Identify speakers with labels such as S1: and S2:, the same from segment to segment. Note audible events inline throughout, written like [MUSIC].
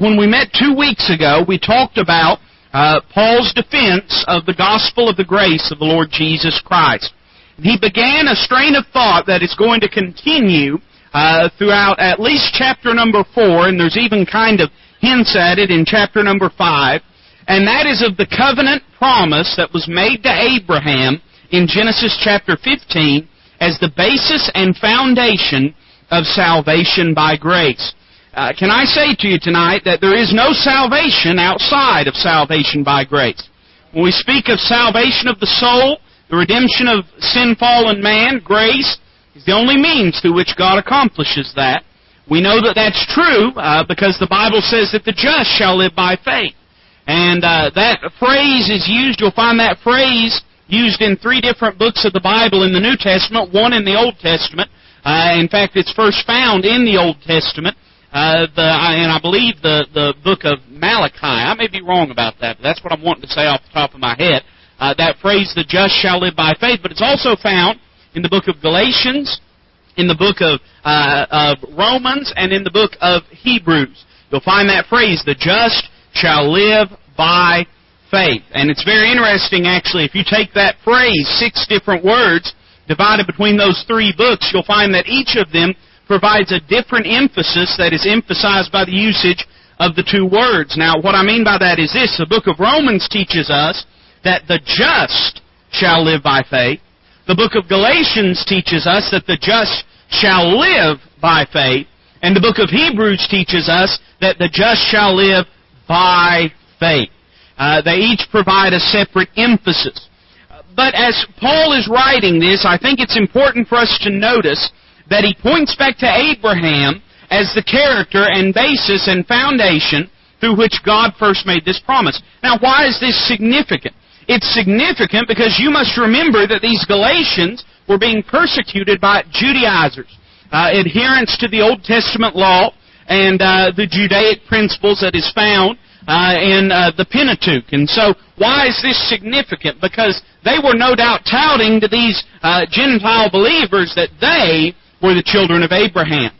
S1: when we met two weeks ago, we talked about uh, Paul's defense of the gospel of the grace of the Lord Jesus Christ. He began a strain of thought that is going to continue uh, throughout at least chapter number four, and there's even kind of hints at it in chapter number five, and that is of the covenant promise that was made to Abraham in Genesis chapter 15 as the basis and foundation of salvation by grace. Uh, can I say to you tonight that there is no salvation outside of salvation by grace? When we speak of salvation of the soul, the redemption of sin fallen man, grace is the only means through which God accomplishes that. We know that that's true uh, because the Bible says that the just shall live by faith. And uh, that phrase is used, you'll find that phrase used in three different books of the Bible in the New Testament, one in the Old Testament. Uh, in fact, it's first found in the Old Testament. Uh, the, and I believe the, the book of Malachi. I may be wrong about that, but that's what I'm wanting to say off the top of my head. Uh, that phrase, the just shall live by faith, but it's also found in the book of Galatians, in the book of, uh, of Romans, and in the book of Hebrews. You'll find that phrase, the just shall live by faith. And it's very interesting, actually, if you take that phrase, six different words, divided between those three books, you'll find that each of them provides a different emphasis that is emphasized by the usage of the two words. Now, what I mean by that is this. The book of Romans teaches us that the just shall live by faith. The book of Galatians teaches us that the just shall live by faith. And the book of Hebrews teaches us that the just shall live by faith. Uh, they each provide a separate emphasis. But as Paul is writing this, I think it's important for us to notice that he points back to Abraham as the character and basis and foundation through which God first made this promise. Now, why is this significant? It's significant because you must remember that these Galatians were being persecuted by Judaizers, uh, adherents to the Old Testament law and uh, the Judaic principles that is found uh, in uh, the Pentateuch. And so, why is this significant? Because they were no doubt touting to these uh, Gentile believers that they were the children of Abraham.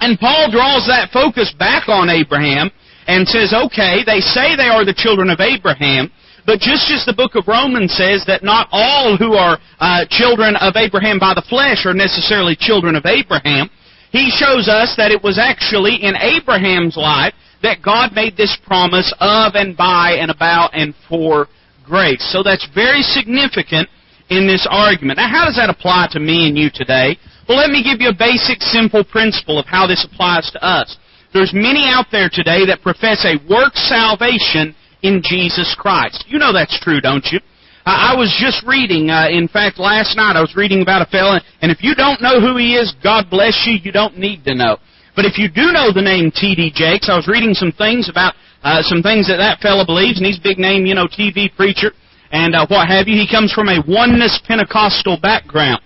S1: And Paul draws that focus back on Abraham and says, okay, they say they are the children of Abraham, but just as the book of Romans says that not all who are uh, children of Abraham by the flesh are necessarily children of Abraham, he shows us that it was actually in Abraham's life that God made this promise of and by and about and for grace. So that's very significant in this argument. Now, how does that apply to me and you today? Well, let me give you a basic, simple principle of how this applies to us. There's many out there today that profess a work salvation in Jesus Christ. You know that's true, don't you? I was just reading, uh, in fact, last night I was reading about a fellow, and if you don't know who he is, God bless you, you don't need to know. But if you do know the name T.D. Jakes, I was reading some things about uh, some things that that fellow believes, and he's a big name, you know, TV preacher, and uh, what have you. He comes from a oneness Pentecostal background.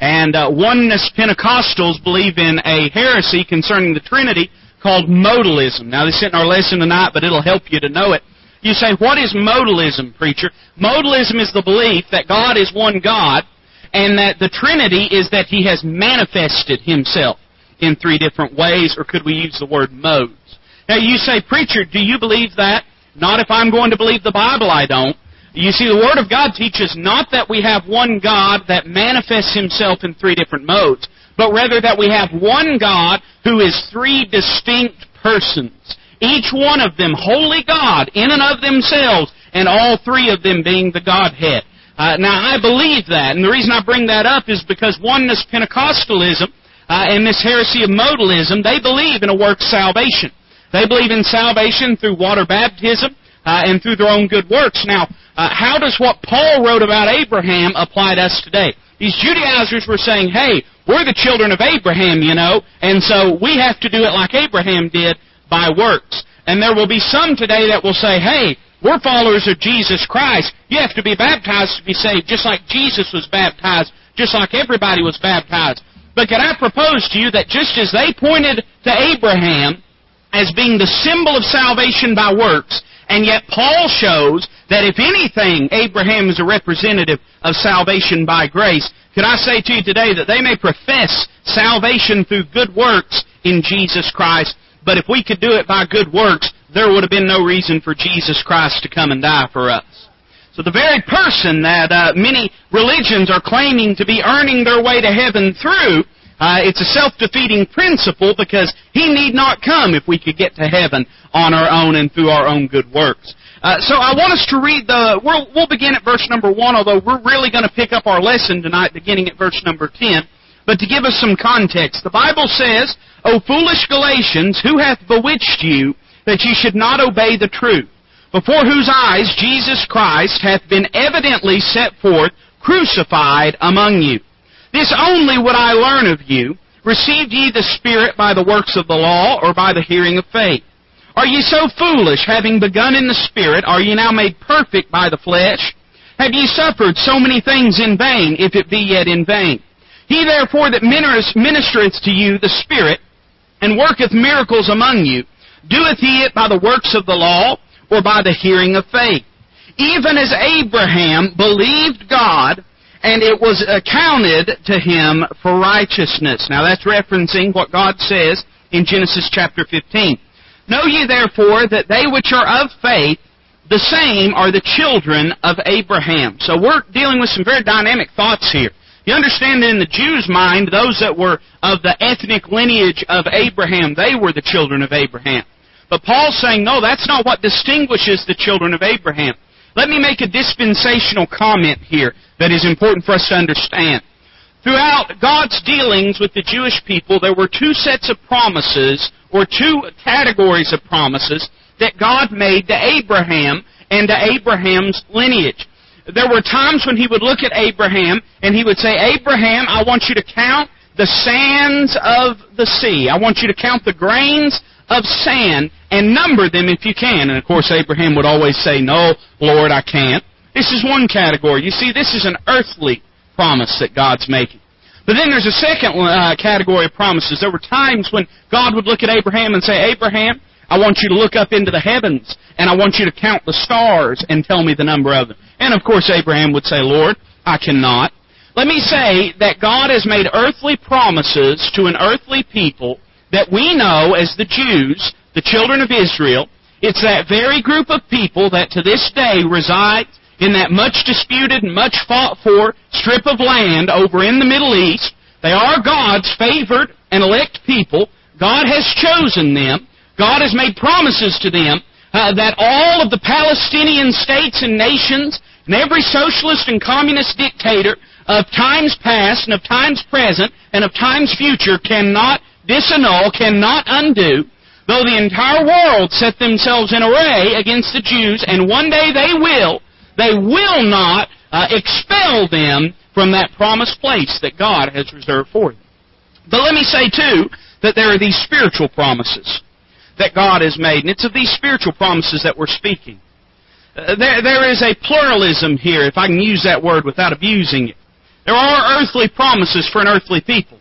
S1: And uh, oneness Pentecostals believe in a heresy concerning the Trinity called modalism. Now, this isn't our lesson tonight, but it'll help you to know it. You say, what is modalism, preacher? Modalism is the belief that God is one God, and that the Trinity is that He has manifested Himself in three different ways, or could we use the word modes? Now, you say, preacher, do you believe that? Not if I'm going to believe the Bible, I don't. You see, the Word of God teaches not that we have one God that manifests Himself in three different modes, but rather that we have one God who is three distinct persons. Each one of them holy God in and of themselves, and all three of them being the Godhead. Uh, now, I believe that, and the reason I bring that up is because oneness Pentecostalism uh, and this heresy of modalism, they believe in a work salvation. They believe in salvation through water baptism uh, and through their own good works. Now, uh, how does what Paul wrote about Abraham apply to us today? These Judaizers were saying, hey, we're the children of Abraham, you know, and so we have to do it like Abraham did by works. And there will be some today that will say, hey, we're followers of Jesus Christ. You have to be baptized to be saved, just like Jesus was baptized, just like everybody was baptized. But can I propose to you that just as they pointed to Abraham as being the symbol of salvation by works, and yet Paul shows that if anything, Abraham is a representative of salvation by grace. Could I say to you today that they may profess salvation through good works in Jesus Christ, but if we could do it by good works, there would have been no reason for Jesus Christ to come and die for us. So the very person that uh, many religions are claiming to be earning their way to heaven through, uh, it's a self-defeating principle because he need not come if we could get to heaven on our own and through our own good works. Uh, so I want us to read the. We'll, we'll begin at verse number one, although we're really going to pick up our lesson tonight, beginning at verse number ten. But to give us some context, the Bible says, "O foolish Galatians, who hath bewitched you that ye should not obey the truth, before whose eyes Jesus Christ hath been evidently set forth, crucified among you? This only would I learn of you: Received ye the Spirit by the works of the law, or by the hearing of faith?" Are ye so foolish, having begun in the Spirit, are ye now made perfect by the flesh? Have ye suffered so many things in vain, if it be yet in vain? He therefore that ministereth to you the Spirit, and worketh miracles among you, doeth he it by the works of the law, or by the hearing of faith? Even as Abraham believed God, and it was accounted to him for righteousness. Now that's referencing what God says in Genesis chapter 15. Know ye therefore that they which are of faith, the same are the children of Abraham. So we're dealing with some very dynamic thoughts here. You understand that in the Jews' mind, those that were of the ethnic lineage of Abraham, they were the children of Abraham. But Paul's saying, no, that's not what distinguishes the children of Abraham. Let me make a dispensational comment here that is important for us to understand. Throughout God's dealings with the Jewish people, there were two sets of promises or two categories of promises that God made to Abraham and to Abraham's lineage. There were times when he would look at Abraham and he would say, Abraham, I want you to count the sands of the sea. I want you to count the grains of sand and number them if you can. And of course, Abraham would always say, No, Lord, I can't. This is one category. You see, this is an earthly promise that God's making. But then there's a second uh, category of promises. There were times when God would look at Abraham and say, Abraham, I want you to look up into the heavens, and I want you to count the stars and tell me the number of them. And of course, Abraham would say, Lord, I cannot. Let me say that God has made earthly promises to an earthly people that we know as the Jews, the children of Israel. It's that very group of people that to this day resides in that much disputed and much fought for strip of land over in the Middle East. They are God's favored and elect people. God has chosen them. God has made promises to them uh, that all of the Palestinian states and nations and every socialist and communist dictator of times past and of times present and of times future cannot disannul, cannot undo, though the entire world set themselves in array against the Jews, and one day they will, they will not uh, expel them from that promised place that God has reserved for them. But let me say, too, that there are these spiritual promises that God has made, and it's of these spiritual promises that we're speaking. Uh, there, there is a pluralism here, if I can use that word without abusing it. There are earthly promises for an earthly people.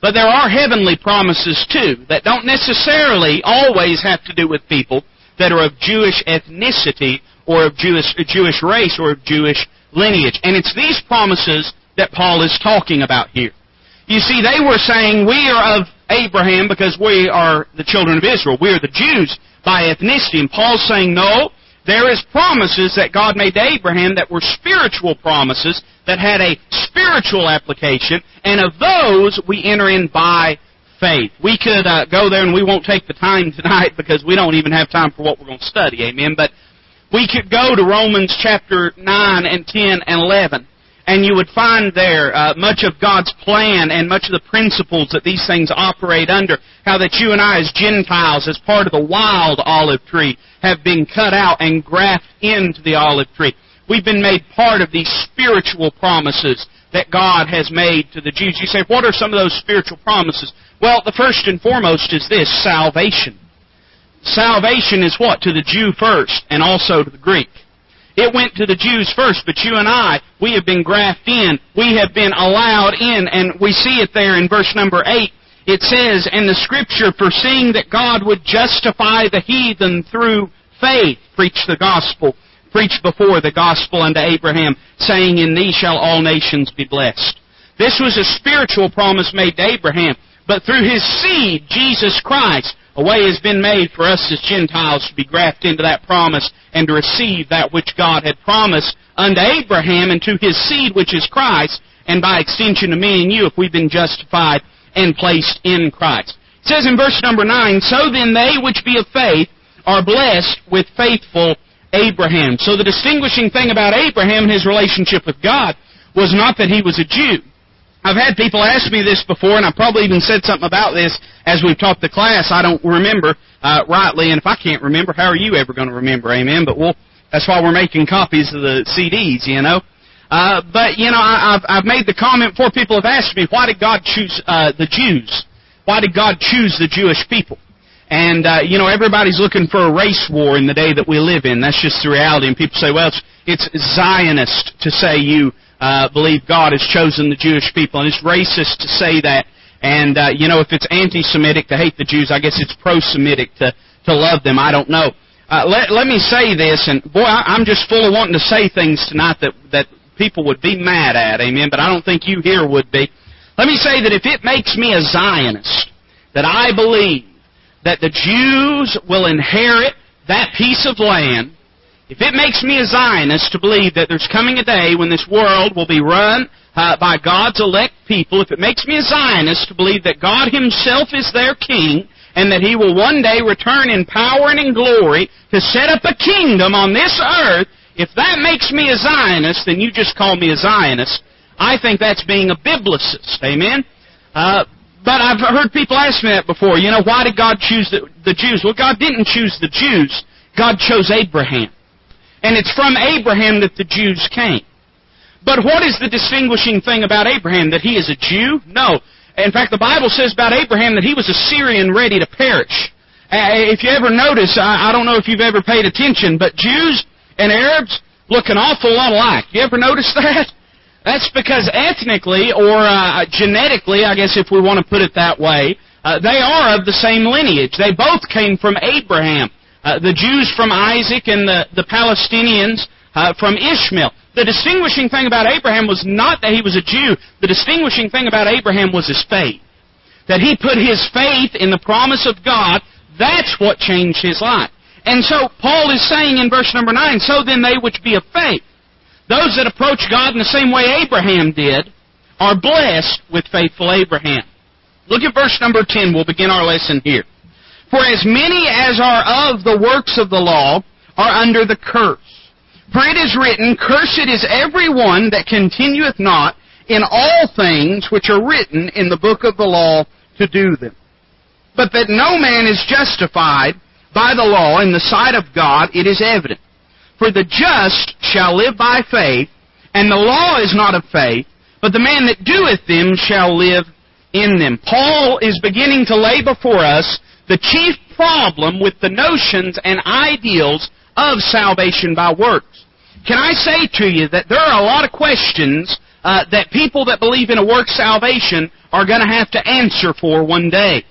S1: But there are heavenly promises too that don't necessarily always have to do with people that are of Jewish ethnicity or of Jewish, Jewish race or of Jewish lineage. And it's these promises that Paul is talking about here. You see, they were saying, we are of Abraham because we are the children of Israel. We are the Jews by ethnicity. And Paul's saying, no, there is promises that God made to Abraham that were spiritual promises that had a spiritual application, and of those we enter in by faith. We could uh, go there, and we won't take the time [LAUGHS] tonight because we don't even have time for what we're going to study. Amen. But we could go to Romans chapter 9 and 10 and 11, and you would find there uh, much of God's plan and much of the principles that these things operate under. How that you and I, as Gentiles, as part of the wild olive tree, have been cut out and grafted into the olive tree. We've been made part of these spiritual promises that God has made to the Jews. You say, what are some of those spiritual promises? Well, the first and foremost is this salvation. Salvation is what? To the Jew first, and also to the Greek. It went to the Jews first, but you and I, we have been grafted in. We have been allowed in, and we see it there in verse number 8. It says, And the Scripture, foreseeing that God would justify the heathen through faith, preach the gospel, preach before the gospel unto Abraham, saying, In thee shall all nations be blessed. This was a spiritual promise made to Abraham. But through His seed, Jesus Christ, a way has been made for us as Gentiles to be grafted into that promise and to receive that which God had promised unto Abraham and to his seed, which is Christ, and by extension to me and you, if we've been justified and placed in Christ. It says in verse number 9, So then they which be of faith are blessed with faithful Abraham. So the distinguishing thing about Abraham and his relationship with God was not that he was a Jew. I've had people ask me this before, and I probably even said something about this as we've taught the class. I don't remember uh, rightly, and if I can't remember, how are you ever going to remember? Amen. But we'll, that's why we're making copies of the CDs, you know. Uh, but you know, I, I've, I've made the comment before. People have asked me, why did God choose uh, the Jews? Why did God choose the Jewish people? And uh, you know, everybody's looking for a race war in the day that we live in. That's just the reality. And people say, well, it's, it's Zionist to say you uh, believe God has chosen the Jewish people, and it's racist to say that. And uh, you know, if it's anti-Semitic to hate the Jews, I guess it's pro-Semitic to to love them. I don't know. Uh, let let me say this, and boy, I, I'm just full of wanting to say things tonight that that people would be mad at, amen. But I don't think you here would be. Let me say that if it makes me a Zionist, that I believe that the Jews will inherit that piece of land if it makes me a Zionist to believe that there's coming a day when this world will be run uh, by God's elect people, if it makes me a Zionist to believe that God Himself is their King, and that He will one day return in power and in glory to set up a kingdom on this earth, if that makes me a Zionist, then you just call me a Zionist. I think that's being a biblicist. Amen? Uh, but I've heard people ask me that before. You know, why did God choose the, the Jews? Well, God didn't choose the Jews. God chose Abraham. And it's from Abraham that the Jews came. But what is the distinguishing thing about Abraham? That he is a Jew? No. In fact, the Bible says about Abraham that he was a Syrian ready to perish. Uh, if you ever notice, I don't know if you've ever paid attention, but Jews and Arabs look an awful lot alike. You ever notice [LAUGHS] that? That's because ethnically or uh, genetically, I guess if we want to put it that way, uh, they are of the same lineage. They both came from Abraham. Uh, the Jews from Isaac and the, the Palestinians uh, from Ishmael. The distinguishing thing about Abraham was not that he was a Jew. The distinguishing thing about Abraham was his faith. That he put his faith in the promise of God. That's what changed his life. And so Paul is saying in verse number 9, So then they which be of faith, those that approach God in the same way Abraham did, are blessed with faithful Abraham. Look at verse number 10. We'll begin our lesson here. For as many as are of the works of the law are under the curse. For it is written, Cursed is every one that continueth not in all things which are written in the book of the law to do them. But that no man is justified by the law in the sight of God, it is evident. For the just shall live by faith, and the law is not of faith, but the man that doeth them shall live in them. Paul is beginning to lay before us the chief problem with the notions and ideals of salvation by works. Can I say to you that there are a lot of questions uh, that people that believe in a work salvation are going to have to answer for one day.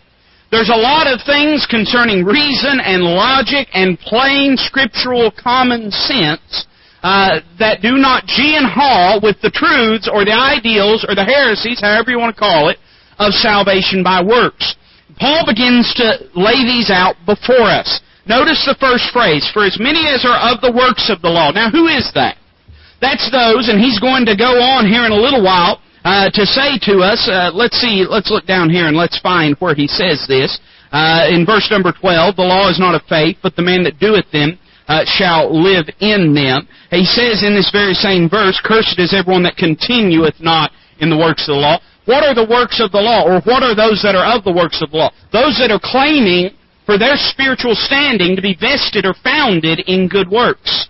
S1: There's a lot of things concerning reason and logic and plain scriptural common sense uh, that do not gee and haw with the truths or the ideals or the heresies, however you want to call it, of salvation by works. Paul begins to lay these out before us. Notice the first phrase, for as many as are of the works of the law. Now, who is that? That's those, and he's going to go on here in a little while uh, to say to us, uh, let's see, let's look down here and let's find where he says this. Uh, in verse number 12, the law is not of faith, but the man that doeth them uh, shall live in them. He says in this very same verse, Cursed is everyone that continueth not in the works of the law. What are the works of the law? Or what are those that are of the works of the law? Those that are claiming for their spiritual standing to be vested or founded in good works.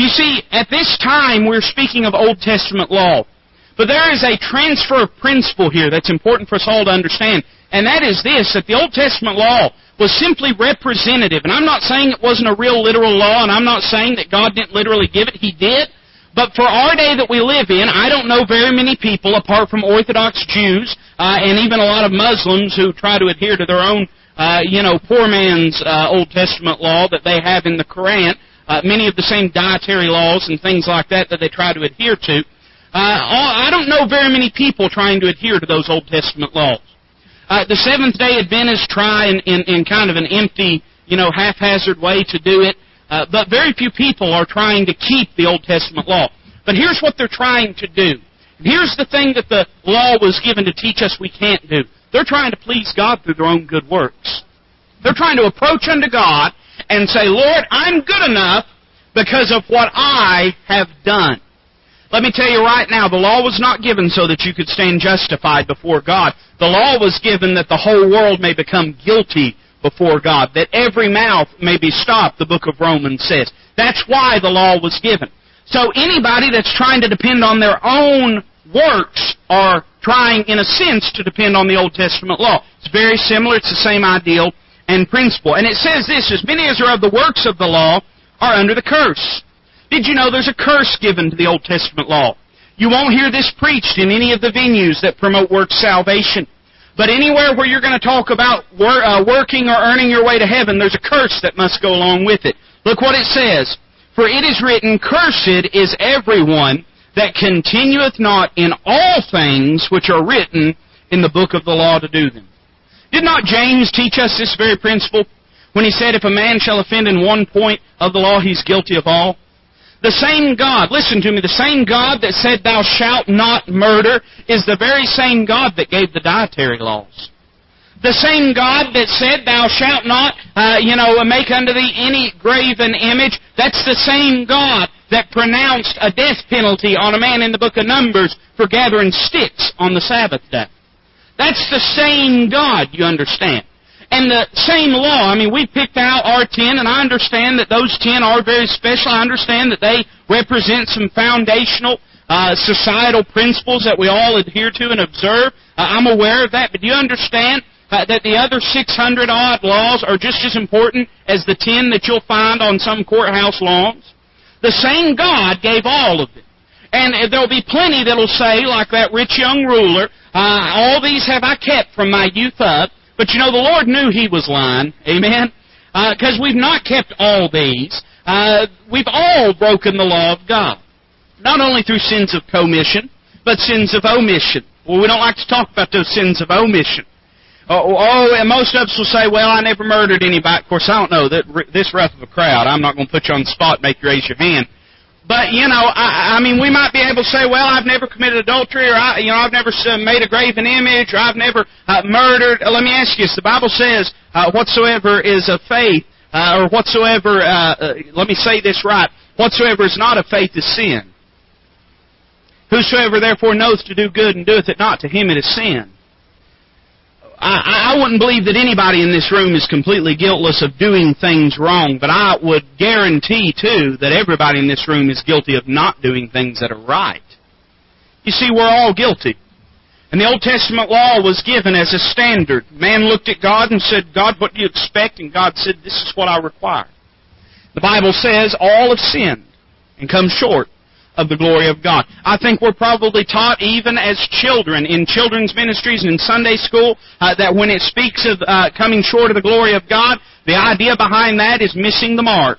S1: You see, at this time we're speaking of Old Testament law. But there is a transfer of principle here that's important for us all to understand. And that is this, that the Old Testament law was simply representative. And I'm not saying it wasn't a real literal law, and I'm not saying that God didn't literally give it. He did. But for our day that we live in, I don't know very many people, apart from Orthodox Jews uh, and even a lot of Muslims who try to adhere to their own, uh, you know, poor man's uh, Old Testament law that they have in the Koran. Uh, many of the same dietary laws and things like that that they try to adhere to. Uh, I don't know very many people trying to adhere to those Old Testament laws. Uh, the Seventh Day Adventists try in, in, in kind of an empty, you know, haphazard way to do it, uh, but very few people are trying to keep the Old Testament law. But here's what they're trying to do. Here's the thing that the law was given to teach us we can't do. They're trying to please God through their own good works. They're trying to approach unto God and say, Lord, I'm good enough because of what I have done. Let me tell you right now, the law was not given so that you could stand justified before God. The law was given that the whole world may become guilty before God, that every mouth may be stopped, the book of Romans says. That's why the law was given. So anybody that's trying to depend on their own works are trying, in a sense, to depend on the Old Testament law. It's very similar. It's the same ideal and principle. And it says this, as many as are of the works of the law are under the curse. Did you know there's a curse given to the Old Testament law? You won't hear this preached in any of the venues that promote work salvation. But anywhere where you're going to talk about wor- uh, working or earning your way to heaven, there's a curse that must go along with it. Look what it says. For it is written, Cursed is everyone that continueth not in all things which are written in the book of the law to do them. Did not James teach us this very principle when he said, If a man shall offend in one point of the law, he's guilty of all? The same God, listen to me, the same God that said, Thou shalt not murder, is the very same God that gave the dietary laws. The same God that said, Thou shalt not, uh, you know, make unto thee any graven image, that's the same God that pronounced a death penalty on a man in the book of Numbers for gathering sticks on the Sabbath day. That's the same God, you understand. And the same law, I mean, we picked out our ten, and I understand that those ten are very special. I understand that they represent some foundational uh, societal principles that we all adhere to and observe. Uh, I'm aware of that, but do you understand uh, that the other 600 odd laws are just as important as the ten that you'll find on some courthouse lawns? The same God gave all of them. And there'll be plenty that'll say, like that rich young ruler, uh, all these have I kept from my youth up. But you know, the Lord knew he was lying. Amen? Because uh, we've not kept all these. Uh, we've all broken the law of God. Not only through sins of commission, but sins of omission. Well, we don't like to talk about those sins of omission. Oh, oh, and most of us will say, well, I never murdered anybody. Of course, I don't know that this rough of a crowd. I'm not going to put you on the spot make you raise your hand. But you know, I, I mean, we might be able to say, well, I've never committed adultery, or I, you know, I've never made a graven image, or I've never uh, murdered. Let me ask you: the Bible says, uh, "Whatsoever is of faith, uh, or whatsoever," uh, uh, let me say this right: "Whatsoever is not of faith is sin." Whosoever therefore knows to do good and doeth it not, to him it is sin. I, I wouldn't believe that anybody in this room is completely guiltless of doing things wrong, but I would guarantee, too, that everybody in this room is guilty of not doing things that are right. You see, we're all guilty. And the Old Testament law was given as a standard. Man looked at God and said, God, what do you expect? And God said, this is what I require. The Bible says all have sinned and come short of the glory of God. I think we're probably taught even as children in children's ministries and in Sunday school uh, that when it speaks of uh, coming short of the glory of God, the idea behind that is missing the mark.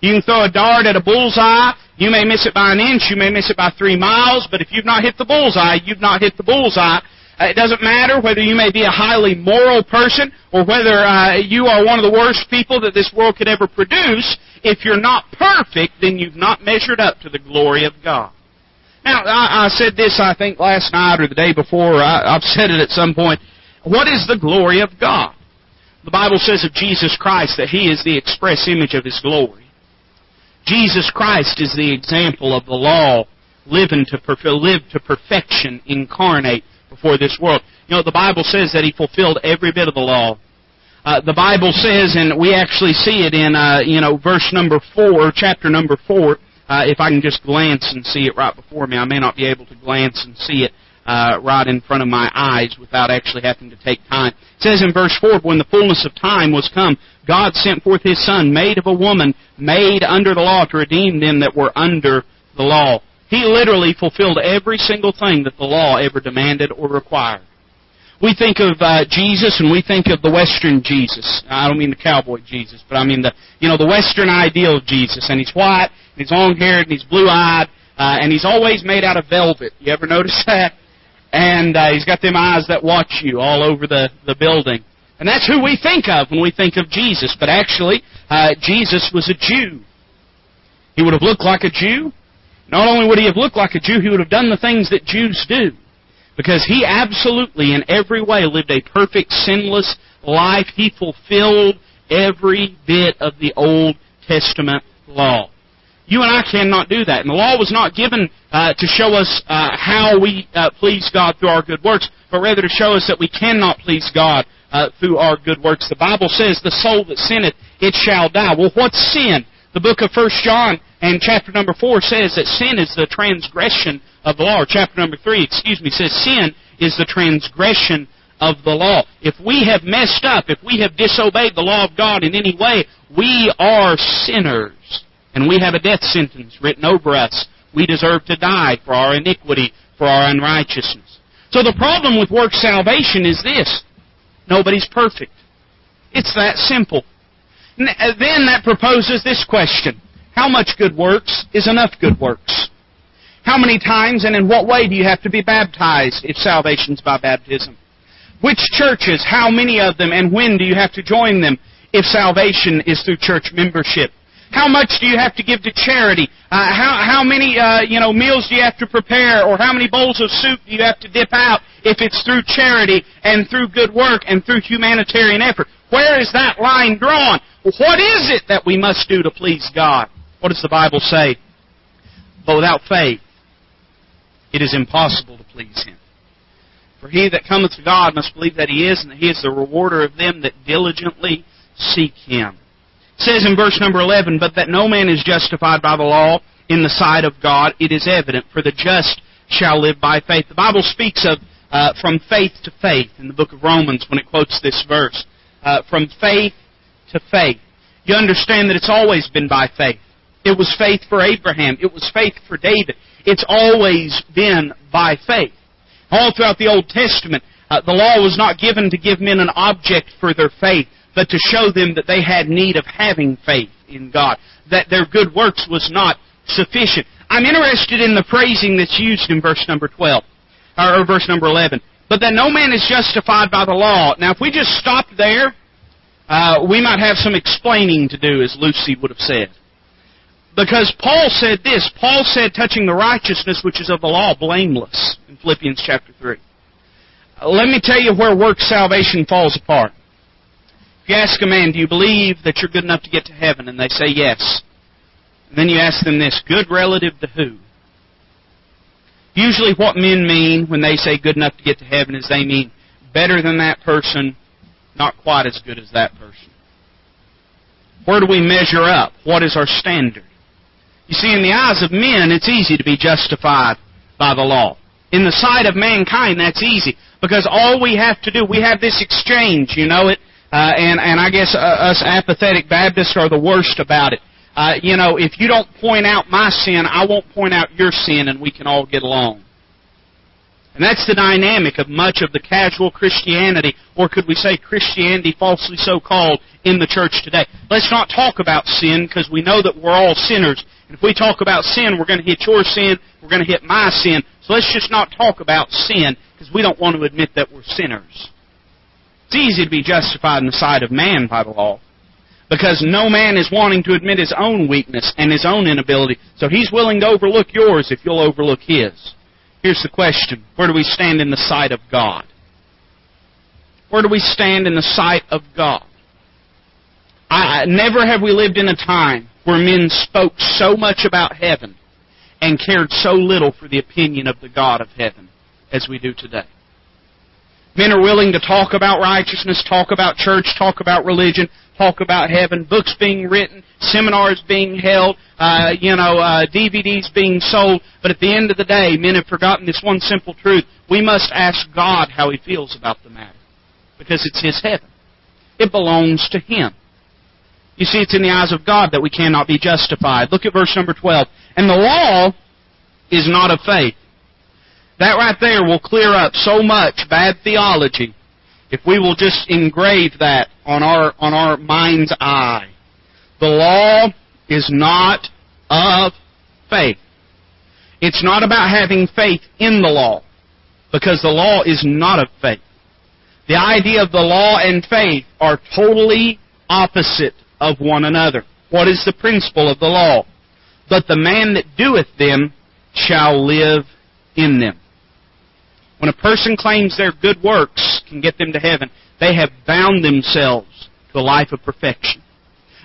S1: You can throw a dart at a bullseye. You may miss it by an inch. You may miss it by three miles. But if you've not hit the bullseye, you've not hit the bullseye. Uh, it doesn't matter whether you may be a highly moral person or whether uh, you are one of the worst people that this world could ever produce. If you're not perfect, then you've not measured up to the glory of God. Now, I, I said this, I think, last night or the day before. I, I've said it at some point. What is the glory of God? The Bible says of Jesus Christ that He is the express image of His glory. Jesus Christ is the example of the law living to, live to perfection, incarnate before this world. You know, the Bible says that He fulfilled every bit of the law uh, the Bible says, and we actually see it in, uh, you know, verse number four, chapter number four. Uh, if I can just glance and see it right before me, I may not be able to glance and see it uh, right in front of my eyes without actually having to take time. It says in verse 4, When the fullness of time was come, God sent forth His Son, made of a woman, made under the law, to redeem them that were under the law. He literally fulfilled every single thing that the law ever demanded or required. We think of uh, Jesus and we think of the Western Jesus. I don't mean the cowboy Jesus, but I mean the you know the Western ideal of Jesus. And he's white, and he's long haired, and he's blue eyed, uh, and he's always made out of velvet. You ever notice that? And uh, he's got them eyes that watch you all over the, the building. And that's who we think of when we think of Jesus. But actually, uh, Jesus was a Jew. He would have looked like a Jew. Not only would he have looked like a Jew, he would have done the things that Jews do. Because he absolutely, in every way, lived a perfect, sinless life. He fulfilled every bit of the Old Testament law. You and I cannot do that. And the law was not given uh, to show us uh, how we uh, please God through our good works, but rather to show us that we cannot please God uh, through our good works. The Bible says, "The soul that sinneth, it shall die." Well, what's sin? The book of First John and chapter number four says that sin is the transgression of the law. Or chapter number three, excuse me, says sin is the transgression of the law. If we have messed up, if we have disobeyed the law of God in any way, we are sinners. And we have a death sentence written over us. We deserve to die for our iniquity, for our unrighteousness. So the problem with work salvation is this. Nobody's perfect. It's that simple. Then that proposes this question. How much good works is enough good works? How many times and in what way do you have to be baptized if salvation's by baptism? Which churches, how many of them, and when do you have to join them if salvation is through church membership? How much do you have to give to charity? Uh, how, how many uh, you know meals do you have to prepare, or how many bowls of soup do you have to dip out if it's through charity and through good work and through humanitarian effort? Where is that line drawn? What is it that we must do to please God? What does the Bible say? But without faith, it is impossible to please Him. For he that cometh to God must believe that he is, and that he is the rewarder of them that diligently seek him. It says in verse number 11, But that no man is justified by the law in the sight of God, it is evident, for the just shall live by faith. The Bible speaks of uh, from faith to faith in the book of Romans when it quotes this verse. Uh, from faith to faith. You understand that it's always been by faith. It was faith for Abraham. It was faith for David. It's always been by faith. All throughout the Old Testament, uh, the law was not given to give men an object for their faith, but to show them that they had need of having faith in God, that their good works was not sufficient. I'm interested in the phrasing that's used in verse number 12, or verse number 11. But that no man is justified by the law. Now, if we just stopped there, uh, we might have some explaining to do, as Lucy would have said. Because Paul said this. Paul said, touching the righteousness which is of the law, blameless, in Philippians chapter 3. Uh, let me tell you where work salvation falls apart. If you ask a man, do you believe that you're good enough to get to heaven? And they say yes. And then you ask them this, good relative to who? Usually what men mean when they say good enough to get to heaven is they mean better than that person, not quite as good as that person. Where do we measure up? What is our standard? You see, in the eyes of men, it's easy to be justified by the law. In the sight of mankind, that's easy. Because all we have to do, we have this exchange, you know it, uh, and, and I guess uh, us apathetic Baptists are the worst about it. Uh, you know, if you don't point out my sin, I won't point out your sin, and we can all get along. And that's the dynamic of much of the casual Christianity, or could we say Christianity falsely so called, in the church today. Let's not talk about sin because we know that we're all sinners. And if we talk about sin, we're going to hit your sin, we're going to hit my sin. So let's just not talk about sin because we don't want to admit that we're sinners. It's easy to be justified in the sight of man by the law because no man is wanting to admit his own weakness and his own inability. So he's willing to overlook yours if you'll overlook his. Here's the question Where do we stand in the sight of God? Where do we stand in the sight of God? I, never have we lived in a time where men spoke so much about heaven and cared so little for the opinion of the God of heaven as we do today. Men are willing to talk about righteousness, talk about church, talk about religion, talk about heaven, books being written, seminars being held, uh, you know, uh, DVDs being sold. But at the end of the day, men have forgotten this one simple truth. We must ask God how He feels about the matter. Because it's His heaven. It belongs to Him. You see, it's in the eyes of God that we cannot be justified. Look at verse number 12. And the law is not of faith. That right there will clear up so much bad theology if we will just engrave that on our, on our mind's eye. The law is not of faith. It's not about having faith in the law. because the law is not of faith. The idea of the law and faith are totally opposite of one another. What is the principle of the law? But the man that doeth them shall live in them. When a person claims their good works can get them to heaven, they have bound themselves to a life of perfection.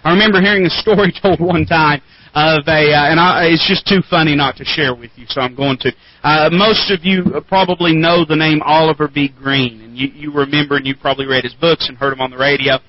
S1: I remember hearing a story [LAUGHS] told one time of a, uh, and I, it's just too funny not to share with you, so I'm going to. Uh, most of you probably know the name Oliver B. Greene, and you, you remember and you probably read his books and heard him on the radio.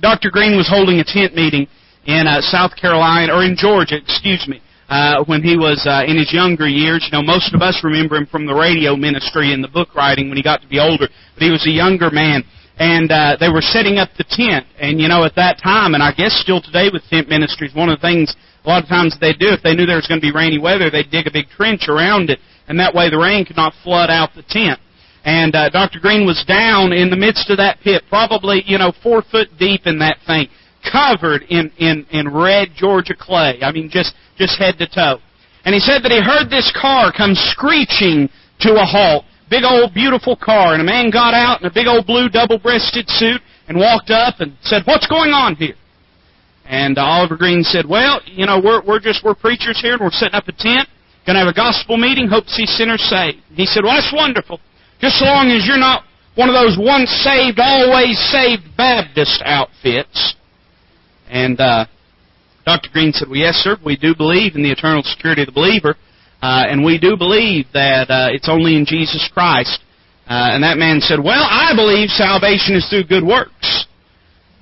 S1: Dr. Greene was holding a tent meeting in uh, South Carolina, or in Georgia, excuse me, uh, when he was uh, in his younger years. You know, most of us remember him from the radio ministry and the book writing when he got to be older, but he was a younger man and uh, they were setting up the tent. And you know, at that time, and I guess still today with tent ministries, one of the things a lot of times they do, if they knew there was going to be rainy weather, they'd dig a big trench around it, and that way the rain could not flood out the tent. And uh, Dr. Greene was down in the midst of that pit, probably you know four foot deep in that thing, covered in in in red Georgia clay. I mean, just just head to toe. And he said that he heard this car come screeching to a halt big old beautiful car, and a man got out in a big old blue double-breasted suit and walked up and said, "What's going on here?" And Oliver Greene said, "Well, you know, we're we're just we're preachers here, and we're setting up a tent, going to have a gospel meeting, hope to see sinners saved." He said, "Well, that's wonderful, just so long as you're not one of those once saved, always saved Baptist outfits." And uh, Dr. Greene said, "Well, yes, sir, we do believe in the eternal security of the believer." Uh, and we do believe that uh, it's only in Jesus Christ. Uh, and that man said, Well, I believe salvation is through good works.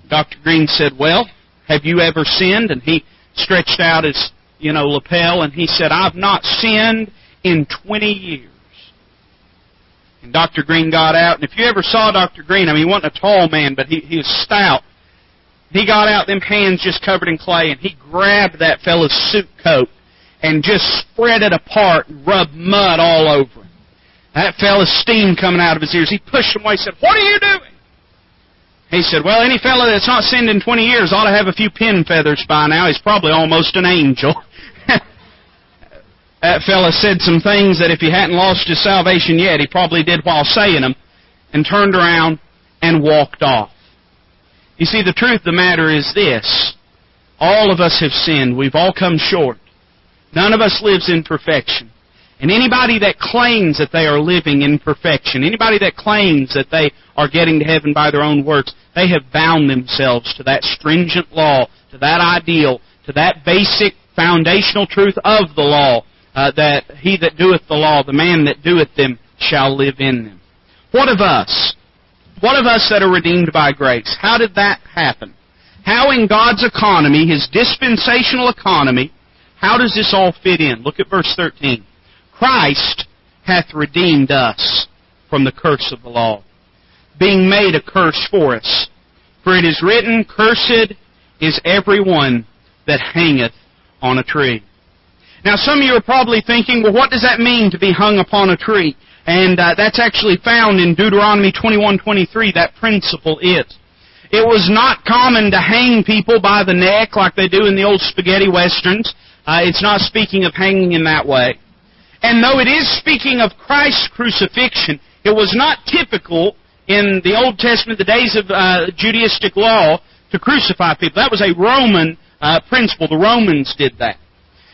S1: Dr. Greene said, Well, have you ever sinned? And he stretched out his, you know, lapel and he said, I've not sinned in 20 years. And Dr. Greene got out, and if you ever saw Dr. Greene, I mean, he wasn't a tall man, but he, he was stout. He got out, them hands just covered in clay, and he grabbed that fellow's suit coat and just spread it apart and rubbed mud all over him. That fellow's steam coming out of his ears. He pushed him away and said, What are you doing? He said, Well, any fellow that's not sinned in 20 years ought to have a few pin feathers by now. He's probably almost an angel. [LAUGHS] that fellow said some things that if he hadn't lost his salvation yet, he probably did while saying them, and turned around and walked off. You see, the truth of the matter is this. All of us have sinned. We've all come short. None of us lives in perfection. And anybody that claims that they are living in perfection, anybody that claims that they are getting to heaven by their own works, they have bound themselves to that stringent law, to that ideal, to that basic foundational truth of the law, uh, that he that doeth the law, the man that doeth them, shall live in them. What of us? What of us that are redeemed by grace? How did that happen? How in God's economy, His dispensational economy, how does this all fit in? Look at verse 13. Christ hath redeemed us from the curse of the law, being made a curse for us. For it is written, Cursed is every one that hangeth on a tree. Now, some of you are probably thinking, well, what does that mean to be hung upon a tree? And uh, that's actually found in Deuteronomy 21:23. That principle is. It was not common to hang people by the neck like they do in the old spaghetti westerns. Uh, it's not speaking of hanging in that way. And though it is speaking of Christ's crucifixion, it was not typical in the Old Testament, the days of uh, Judaistic law, to crucify people. That was a Roman uh, principle. The Romans did that.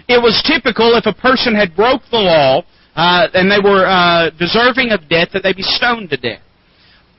S1: It was typical if a person had broke the law uh, and they were uh, deserving of death that they be stoned to death.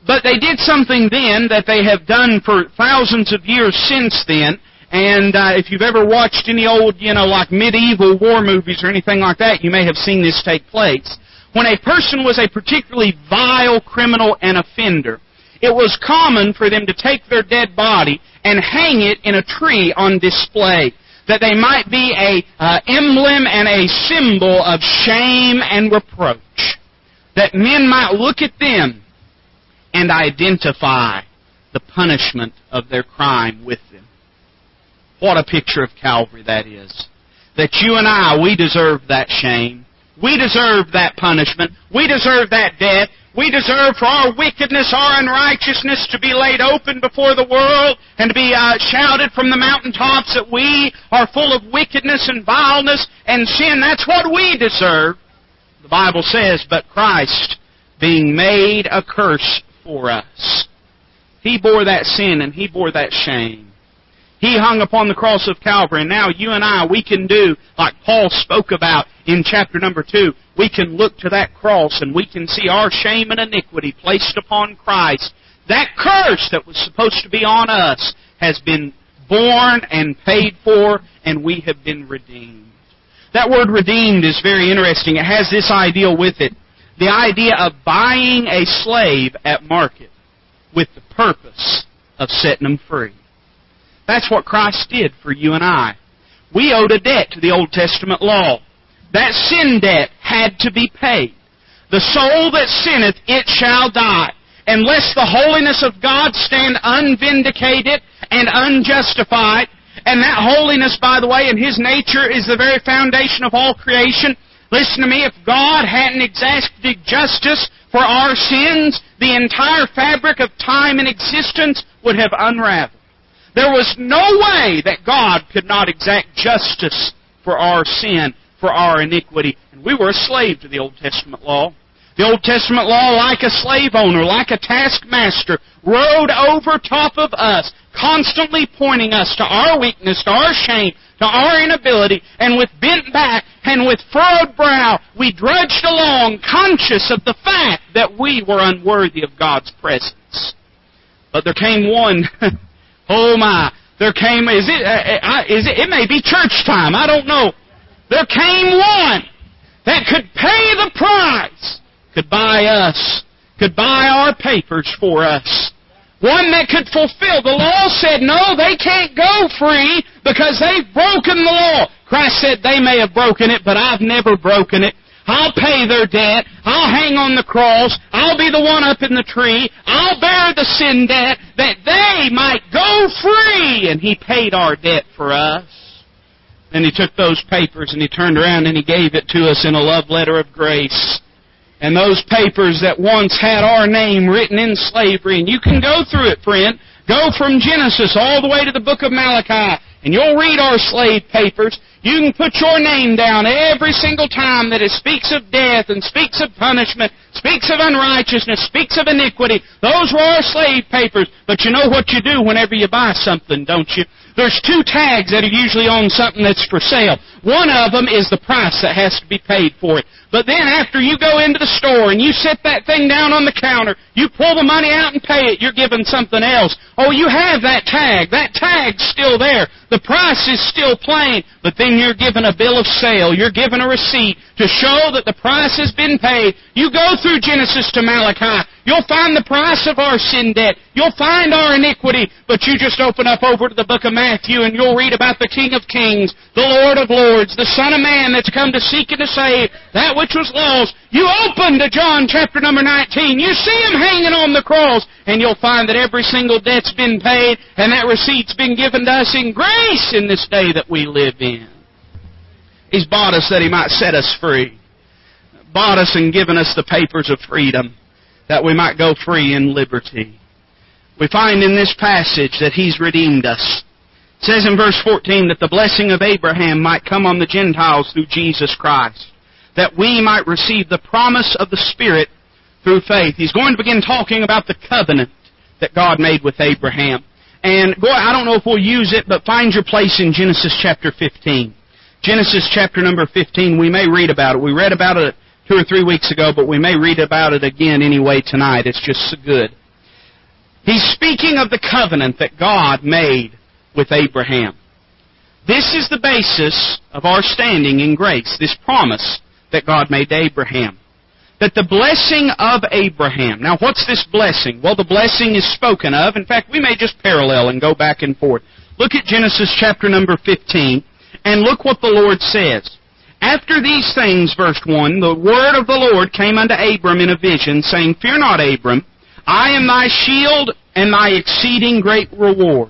S1: But they did something then that they have done for thousands of years since then, and uh, if you've ever watched any old, you know, like medieval war movies or anything like that, you may have seen this take place. When a person was a particularly vile criminal and offender, it was common for them to take their dead body and hang it in a tree on display, that they might be a uh, emblem and a symbol of shame and reproach, that men might look at them and identify the punishment of their crime with them. What a picture of Calvary that is. That you and I, we deserve that shame. We deserve that punishment. We deserve that death. We deserve for our wickedness, our unrighteousness to be laid open before the world and to be uh, shouted from the mountaintops that we are full of wickedness and vileness and sin. That's what we deserve. The Bible says, but Christ being made a curse for us. He bore that sin and He bore that shame. He hung upon the cross of Calvary, and now you and I, we can do like Paul spoke about in chapter number two. We can look to that cross and we can see our shame and iniquity placed upon Christ. That curse that was supposed to be on us has been borne and paid for, and we have been redeemed. That word redeemed is very interesting. It has this idea with it. The idea of buying a slave at market with the purpose of setting them free. That's what Christ did for you and I. We owed a debt to the Old Testament law. That sin debt had to be paid. The soul that sinneth, it shall die. Unless the holiness of God stand unvindicated and unjustified, and that holiness, by the way, in His nature is the very foundation of all creation. Listen to me, if God hadn't exacted justice for our sins, the entire fabric of time and existence would have unraveled. There was no way that God could not exact justice for our sin, for our iniquity. And we were a slave to the Old Testament law. The Old Testament law, like a slave owner, like a taskmaster, rode over top of us, constantly pointing us to our weakness, to our shame, to our inability, and with bent back and with furrowed brow, we drudged along, conscious of the fact that we were unworthy of God's presence. But there came one [LAUGHS] Oh my! There came. Is it? Uh, uh is it? It may be church time. I don't know. There came one that could pay the price, could buy us, could buy our papers for us. One that could fulfill. The law said, no, they can't go free because they've broken the law. Christ said, they may have broken it, but I've never broken it. I'll pay their debt. I'll hang on the cross. I'll be the one up in the tree. I'll bear the sin debt that they might go free. And He paid our debt for us. Then He took those papers and He turned around and He gave it to us in a love letter of grace. And those papers that once had our name written in slavery, and you can go through it, friend. Go from Genesis all the way to the book of Malachi, and you'll read our slave papers, you can put your name down every single time that it speaks of death and speaks of punishment, speaks of unrighteousness, speaks of iniquity. Those were our slave papers. But you know what you do whenever you buy something, don't you? There's two tags that are usually on something that's for sale. One of them is the price that has to be paid for it. But then after you go into the store and you set that thing down on the counter, you pull the money out and pay it, you're given something else. Oh, you have that tag. That tag's still there. The price is still plain, but then you're given a bill of sale. You're given a receipt to show that the price has been paid. You go through Genesis to Malachi. You'll find the price of our sin debt. You'll find our iniquity, but you just open up over to the book of Matthew and you'll read about the King of Kings, the Lord of Lords, the Son of Man that's come to seek and to save that which was lost. You open to John chapter number 19. You see him hanging on the cross, and you'll find that every single debt's been paid, and that receipt's been given to us in grace in this day that we live in. He's bought us that he might set us free. Bought us and given us the papers of freedom, that we might go free in liberty. We find in this passage that he's redeemed us. It says in verse 14 that the blessing of Abraham might come on the Gentiles through Jesus Christ that we might receive the promise of the Spirit through faith. He's going to begin talking about the covenant that God made with Abraham. And go, I don't know if we'll use it, but find your place in Genesis chapter 15. Genesis chapter number 15, we may read about it. We read about it two or three weeks ago, but we may read about it again anyway tonight. It's just so good. He's speaking of the covenant that God made with Abraham. This is the basis of our standing in grace, this promise that God made to Abraham. That the blessing of Abraham. Now, what's this blessing? Well, the blessing is spoken of. In fact, we may just parallel and go back and forth. Look at Genesis chapter number 15, and look what the Lord says. After these things, verse 1, the word of the Lord came unto Abram in a vision, saying, Fear not, Abram, I am thy shield and thy exceeding great reward.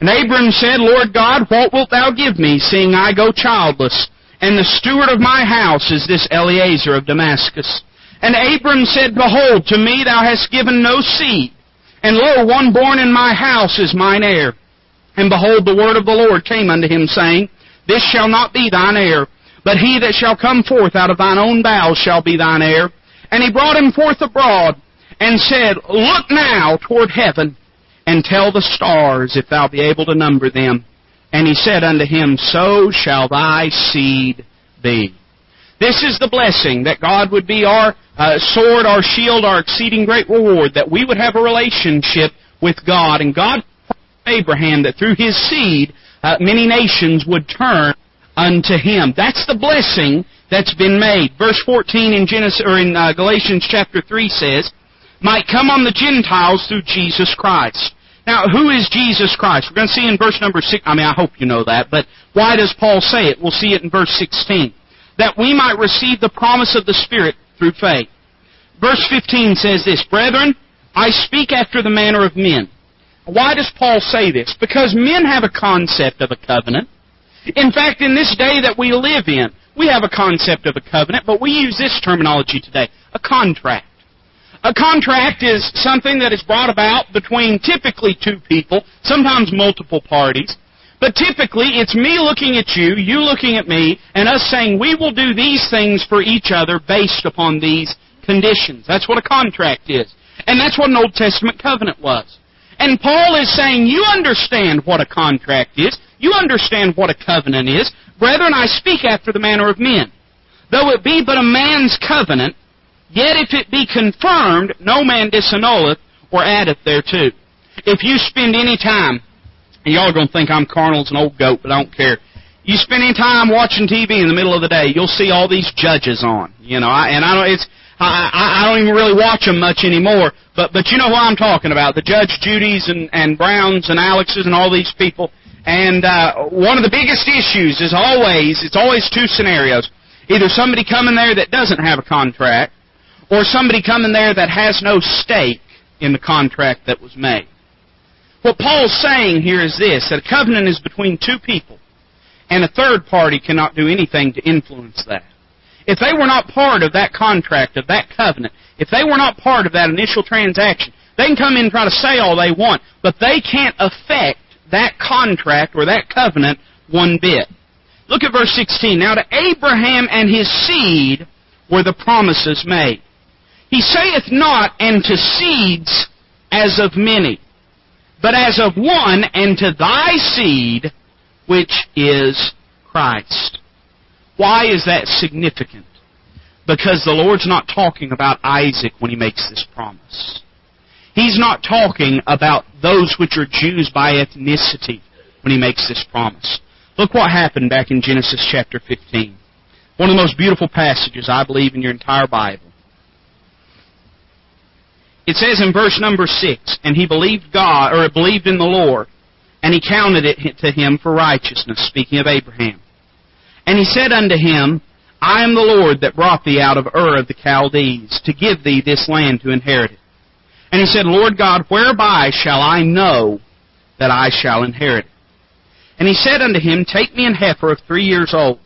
S1: And Abram said, Lord God, what wilt thou give me, seeing I go childless? and the steward of my house is this Eliezer of Damascus. And Abram said, Behold, to me thou hast given no seed, and lo, one born in my house is mine heir. And behold, the word of the Lord came unto him, saying, This shall not be thine heir, but he that shall come forth out of thine own bowels shall be thine heir. And he brought him forth abroad, and said, Look now toward heaven, and tell the stars, if thou be able to number them. And he said unto him, So shall thy seed be. This is the blessing that God would be our uh, sword, our shield, our exceeding great reward, that we would have a relationship with God. And God Abraham that through his seed uh, many nations would turn unto him. That's the blessing that's been made. Verse 14 in Genesis or in uh, Galatians chapter 3 says, "Might come on the Gentiles through Jesus Christ." Now, who is Jesus Christ? We're going to see in verse number 6. I mean, I hope you know that, but why does Paul say it? We'll see it in verse 16. That we might receive the promise of the Spirit through faith. Verse 15 says this, Brethren, I speak after the manner of men. Why does Paul say this? Because men have a concept of a covenant. In fact, in this day that we live in, we have a concept of a covenant, but we use this terminology today, a contract. A contract is something that is brought about between typically two people, sometimes multiple parties, but typically it's me looking at you, you looking at me, and us saying we will do these things for each other based upon these conditions. That's what a contract is. And that's what an Old Testament covenant was. And Paul is saying, you understand what a contract is. You understand what a covenant is. Brethren, I speak after the manner of men. Though it be but a man's covenant, yet if it be confirmed, no man disannulleth or addeth thereto. If you spend any time, and y'all are going to think I'm carnal as an old goat, but I don't care. You spend any time watching TV in the middle of the day, you'll see all these judges on. You know, I, and I don't. It's I, I don't even really watch them much anymore. But but you know what I'm talking about? The Judge Judys and and Browns and Alexes and all these people. And uh, one of the biggest issues is always it's always two scenarios: either somebody coming there that doesn't have a contract, or somebody coming there that has no stake in the contract that was made. What Paul's saying here is this: that a covenant is between two people, and a third party cannot do anything to influence that. If they were not part of that contract, of that covenant, if they were not part of that initial transaction, they can come in and try to say all they want, but they can't affect that contract or that covenant one bit. Look at verse 16. Now to Abraham and his seed were the promises made. He saith not, and to seeds as of many, but as of one, and to thy seed, which is Christ. Why is that significant? Because the Lord's not talking about Isaac when he makes this promise. He's not talking about those which are Jews by ethnicity when he makes this promise. Look what happened back in Genesis chapter 15. One of the most beautiful passages, I believe, in your entire Bible. It says in verse number 6, And he believed God, or believed in the Lord, and he counted it to him for righteousness, speaking of Abraham. And he said unto him, I am the Lord that brought thee out of Ur of the Chaldees, to give thee this land to inherit it. And he said, Lord God, whereby shall I know that I shall inherit it? And he said unto him, Take me an heifer of three years old,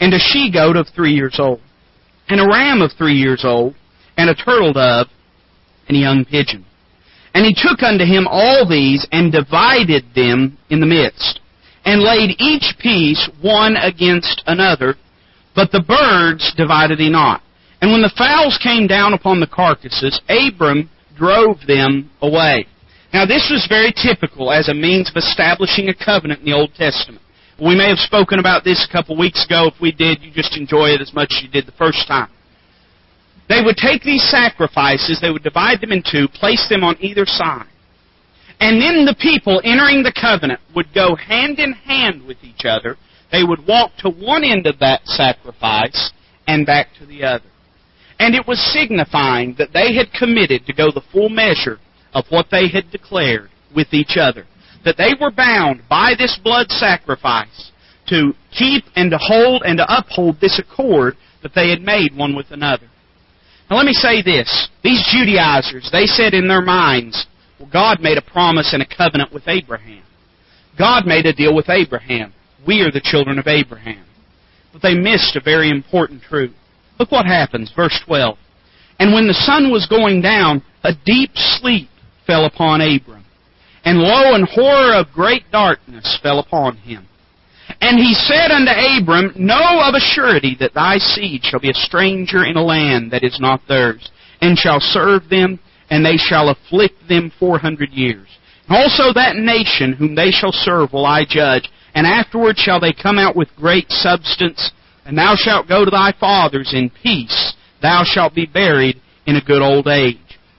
S1: and a she goat of three years old, and a ram of three years old, and a turtle dove, and a young pigeon. And he took unto him all these, and divided them in the midst and laid each piece one against another, but the birds divided he not. And when the fowls came down upon the carcasses, Abram drove them away. Now this was very typical as a means of establishing a covenant in the Old Testament. We may have spoken about this a couple weeks ago. If we did, you just enjoy it as much as you did the first time. They would take these sacrifices, they would divide them in two, place them on either side. And then the people entering the covenant would go hand in hand with each other. They would walk to one end of that sacrifice and back to the other. And it was signifying that they had committed to go the full measure of what they had declared with each other. That they were bound by this blood sacrifice to keep and to hold and to uphold this accord that they had made one with another. Now let me say this. These Judaizers, they said in their minds, well, God made a promise and a covenant with Abraham. God made a deal with Abraham. We are the children of Abraham. But they missed a very important truth. Look what happens, verse 12. And when the sun was going down, a deep sleep fell upon Abram. And lo, an horror of great darkness fell upon him. And he said unto Abram, Know of a surety that thy seed shall be a stranger in a land that is not theirs, and shall serve them, and they shall afflict them four hundred years. And also that nation whom they shall serve will I judge, and afterward shall they come out with great substance, and thou shalt go to thy fathers in peace, thou shalt be buried in a good old age.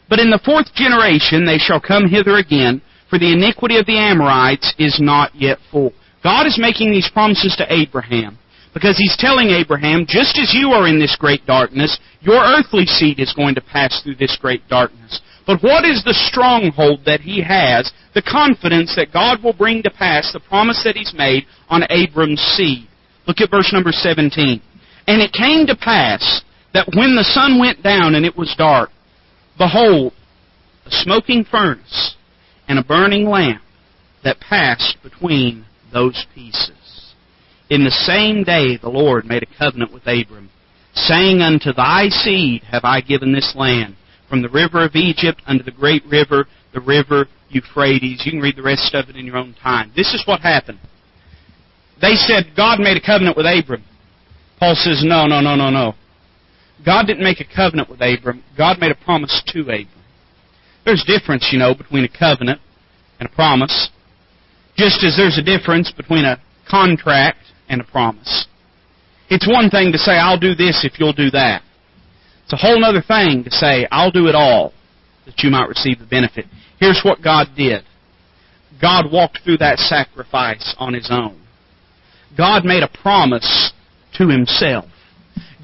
S1: But in the fourth generation they shall come hither again, for the iniquity of the Amorites is not yet full. God is making these promises to Abraham because he's telling Abraham, just as you are in this great darkness, your earthly seed is going to pass through this great darkness. But what is the stronghold that he has, the confidence that God will bring to pass the promise that he's made on Abram's seed? Look at verse number 17. And it came to pass that when the sun went down and it was dark, behold, a smoking furnace and a burning lamp that passed between those pieces. In the same day the Lord made a covenant with Abram, saying, Unto thy seed have I given this land, from the river of Egypt unto the great river, the river Euphrates. You can read the rest of it in your own time. This is what happened. They said God made a covenant with Abram. Paul says, No, no, no, no, no. God didn't make a covenant with Abram. God made a promise to Abram. There's a difference, you know, between a covenant and a promise. Just as there's a difference between a contract and a promise. It's one thing to say, I'll do this if you'll do that. It's a whole other thing to say, I'll do it all that you might receive the benefit. Here's what God did. God walked through that sacrifice on His own. God made a promise to Himself.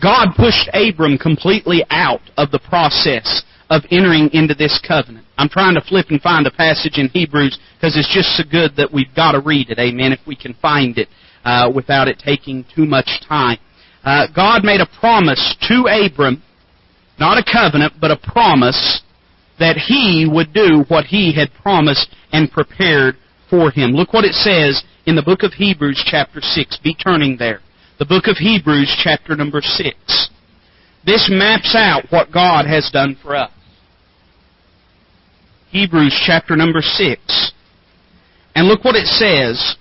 S1: God pushed Abram completely out of the process of entering into this covenant. I'm trying to flip and find a passage in Hebrews because it's just so good that we've got to read it. Amen. If we can find it uh, without it taking too much time. Uh, God made a promise to Abram, not a covenant, but a promise that he would do what he had promised and prepared for him. Look what it says in the book of Hebrews, chapter 6. Be turning there. The book of Hebrews, chapter number 6. This maps out what God has done for us. Hebrews chapter number 6. And look what it says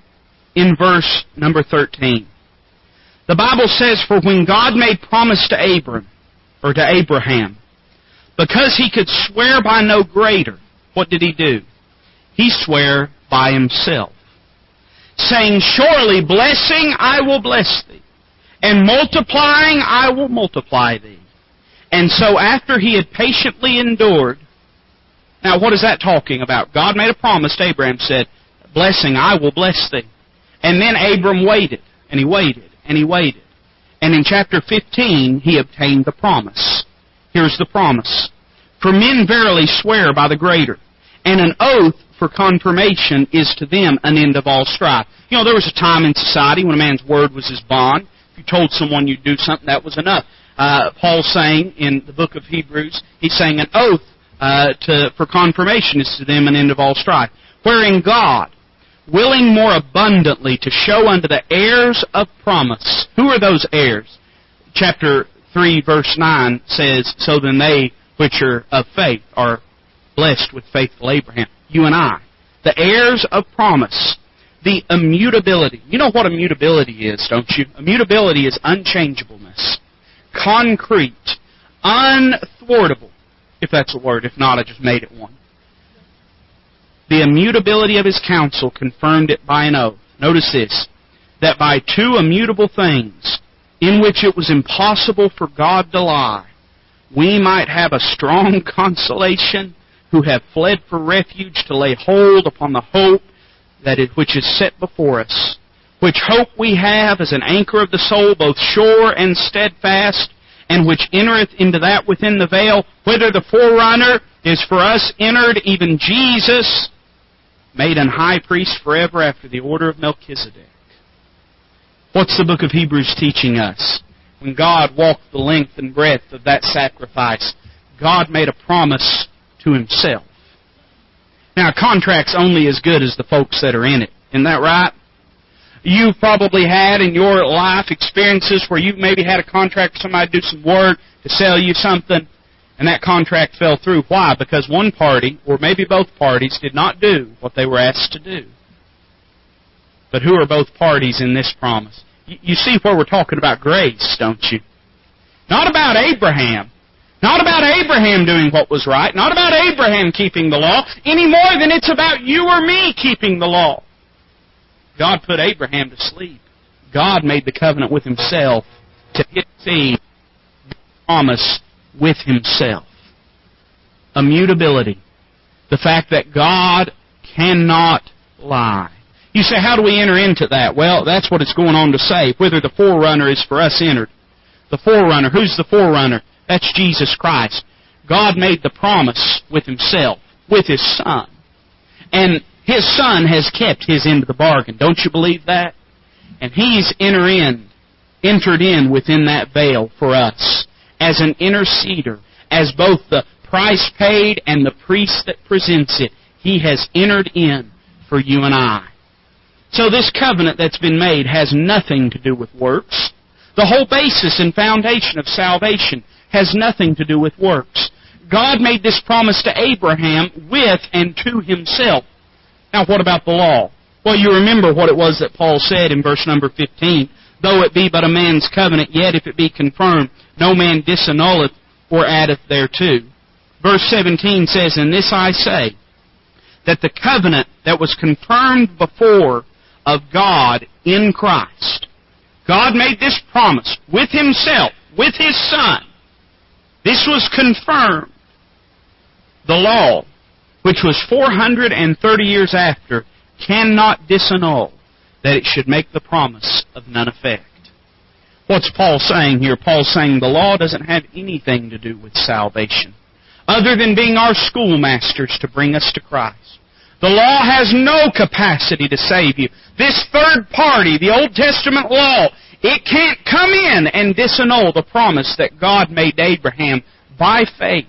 S1: in verse number 13. The Bible says, For when God made promise to Abram, or to Abraham, because he could swear by no greater, what did he do? He swore by himself, saying, Surely blessing I will bless thee, and multiplying I will multiply thee. And so after he had patiently endured, now, what is that talking about? God made a promise to Abraham, said, Blessing, I will bless thee. And then Abram waited, and he waited, and he waited. And in chapter 15, he obtained the promise. Here's the promise. For men verily swear by the greater, and an oath for confirmation is to them an end of all strife. You know, there was a time in society when a man's word was his bond. If you told someone you'd do something, that was enough. Uh, Paul's saying in the book of Hebrews, he's saying an oath uh, to, for confirmation is to them an end of all strife. Wherein God, willing more abundantly to show unto the heirs of promise. Who are those heirs? Chapter 3 verse 9 says, So then they which are of faith are blessed with faithful Abraham. You and I. The heirs of promise. The immutability. You know what immutability is, don't you? Immutability is unchangeableness. Concrete. Unthwartable if that's a word. If not, I just made it one. The immutability of his counsel confirmed it by an oath. Notice this that by two immutable things, in which it was impossible for God to lie, we might have a strong [LAUGHS] consolation who have fled for refuge to lay hold upon the hope that it, which is set before us. Which hope we have as an anchor of the soul, both sure and steadfast, and which entereth into that within the veil, whither the forerunner is for us entered, even Jesus, made an high priest forever after the order of Melchizedek. What's the book of Hebrews teaching us? When God walked the length and breadth of that sacrifice, God made a promise to Himself. Now, a contract's only as good as the folks that are in it. Isn't that right? You've probably had in your life experiences where you maybe had a contract with somebody to do some work, to sell you something, and that contract fell through. Why? Because one party, or maybe both parties, did not do what they were asked to do. But who are both parties in this promise? You see where we're talking about grace, don't you? Not about Abraham. Not about Abraham doing what was right. Not about Abraham keeping the law, any more than it's about you or me keeping the law. God put Abraham to sleep. God made the covenant with himself to his seed, promise with himself. Immutability. The fact that God cannot lie. You say, how do we enter into that? Well, that's what it's going on to say. Whether the forerunner is for us entered. The forerunner. Who's the forerunner? That's Jesus Christ. God made the promise with Himself, with His Son. And His Son has kept His end of the bargain. Don't you believe that? And He's enter in, entered in within that veil for us as an interceder, as both the price paid and the priest that presents it. He has entered in for you and I. So this covenant that's been made has nothing to do with works. The whole basis and foundation of salvation has nothing to do with works. God made this promise to Abraham with and to himself. Now what about the law? Well, you remember what it was that Paul said in verse number 15. Though it be but a man's covenant, yet if it be confirmed, no man disannulleth or addeth thereto. Verse 17 says, And this I say, that the covenant that was confirmed before of God in Christ, God made this promise with Himself, with His Son. This was confirmed. The law, which was 430 years after, cannot disannul that it should make the promise of none effect. What's Paul saying here? Paul's saying the law doesn't have anything to do with salvation, other than being our schoolmasters to bring us to Christ. The law has no capacity to save you. This third party, the Old Testament law, it can't come in and disannul the promise that God made to Abraham by faith.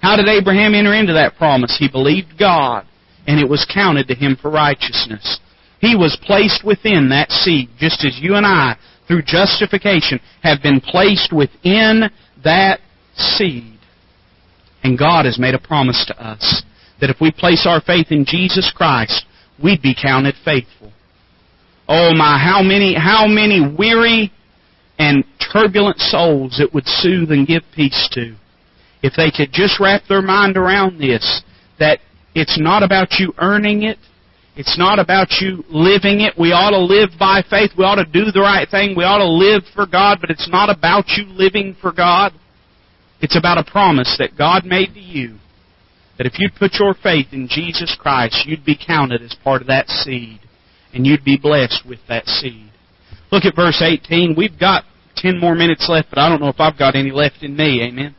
S1: How did Abraham enter into that promise? He believed God, and it was counted to him for righteousness. He was placed within that seed, just as you and I, through justification, have been placed within that seed. And God has made a promise to us that if we place our faith in Jesus Christ, we'd be counted faithful. Oh my, how many, how many weary and turbulent souls it would soothe and give peace to if they could just wrap their mind around this, that it's not about you earning it, it's not about you living it. We ought to live by faith. We ought to do the right thing. We ought to live for God, but it's not about you living for God. It's about a promise that God made to you that if you'd put your faith in Jesus Christ, you'd be counted as part of that seed, and you'd be blessed with that seed. Look at verse 18. We've got 10 more minutes left, but I don't know if I've got any left in me. Amen.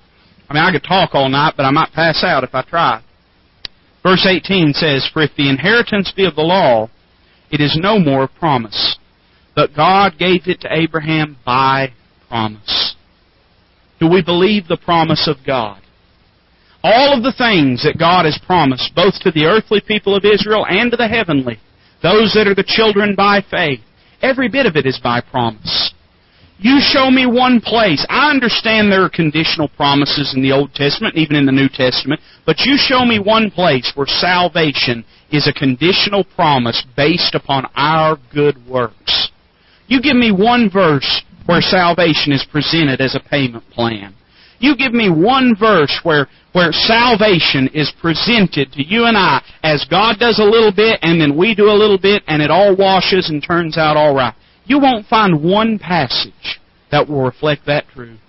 S1: I mean, I could talk all night, but I might pass out if I try. Verse 18 says, For if the inheritance be of the law, it is no more a promise. But God gave it to Abraham by promise. Do we believe the promise of God? All of the things that God has promised, both to the earthly people of Israel and to the heavenly, those that are the children by faith, every bit of it is by promise. You show me one place. I understand there are conditional promises in the Old Testament, even in the New Testament, but you show me one place where salvation is a conditional promise based upon our good works. You give me one verse where salvation is presented as a payment plan. You give me one verse where, where salvation is presented to you and I as God does a little bit and then we do a little bit and it all washes and turns out all right. You won't find one passage that will reflect that truth.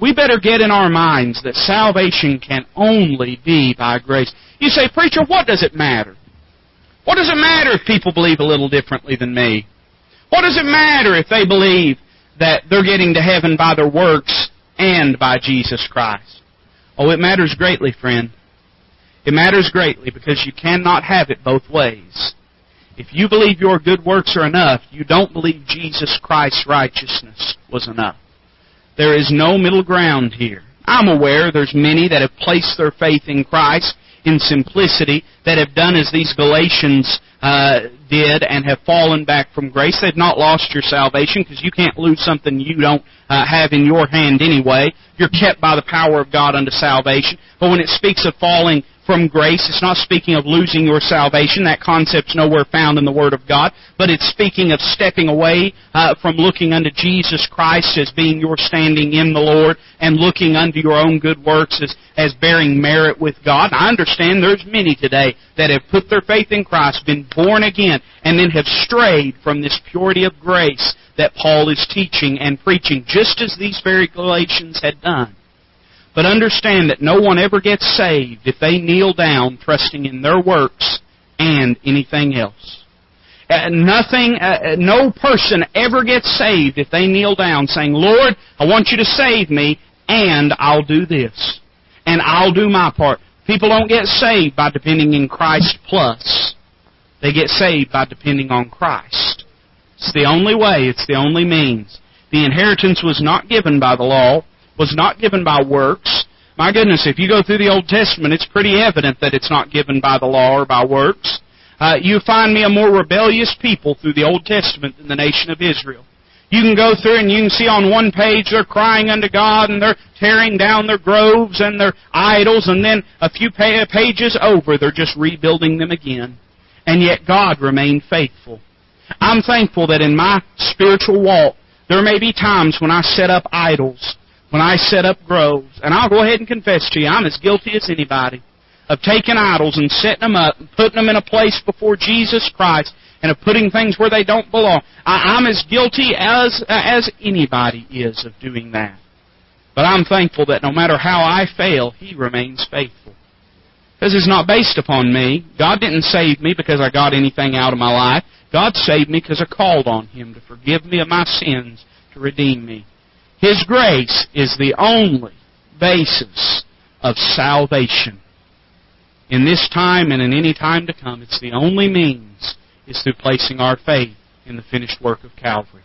S1: We better get in our minds that salvation can only be by grace. You say, Preacher, what does it matter? What does it matter if people believe a little differently than me? What does it matter if they believe that they're getting to heaven by their works and by Jesus Christ. Oh, it matters greatly, friend. It matters greatly because you cannot have it both ways. If you believe your good works are enough, you don't believe Jesus Christ's righteousness was enough. There is no middle ground here. I'm aware there's many that have placed their faith in Christ in simplicity that have done as these Galatians uh, did and have fallen back from grace. They've not lost your salvation because you can't lose something you don't uh, have in your hand anyway. You're kept by the power of God unto salvation. But when it speaks of falling from grace. It's not speaking of losing your salvation. That concept's nowhere found in the Word of God. But it's speaking of stepping away uh, from looking unto Jesus Christ as being your standing in the Lord and looking unto your own good works as, as bearing merit with God. I understand there's many today that have put their faith in Christ, been born again, and then have strayed from this purity of grace that Paul is teaching and preaching, just as these very Galatians had done. But understand that no one ever gets saved if they kneel down trusting in their works and anything else. Uh, nothing, uh, uh, no person ever gets saved if they kneel down saying, Lord, I want you to save me, and I'll do this. And I'll do my part. People don't get saved by depending in Christ plus. They get saved by depending on Christ. It's the only way, it's the only means. The inheritance was not given by the law, was not given by works. My goodness, if you go through the Old Testament, it's pretty evident that it's not given by the law or by works. Uh, you find me a more rebellious people through the Old Testament than the nation of Israel. You can go through and you can see on one page they're crying unto God and they're tearing down their groves and their idols, and then a few pages over they're just rebuilding them again. And yet God remained faithful. I'm thankful that in my spiritual walk there may be times when I set up idols when I set up groves, and I'll go ahead and confess to you, I'm as guilty as anybody of taking idols and setting them up and putting them in a place before Jesus Christ and of putting things where they don't belong. I, am as guilty as as anybody is of doing that. But I'm thankful that no matter how I fail, He remains faithful. Because it's not based upon me. God didn't save me because I got anything out of my life. God saved me because I called on Him to forgive me of my sins, to redeem me. His grace is the only basis of salvation. In this time and in any time to come, it's the only means is through placing our faith in the finished work of Calvary.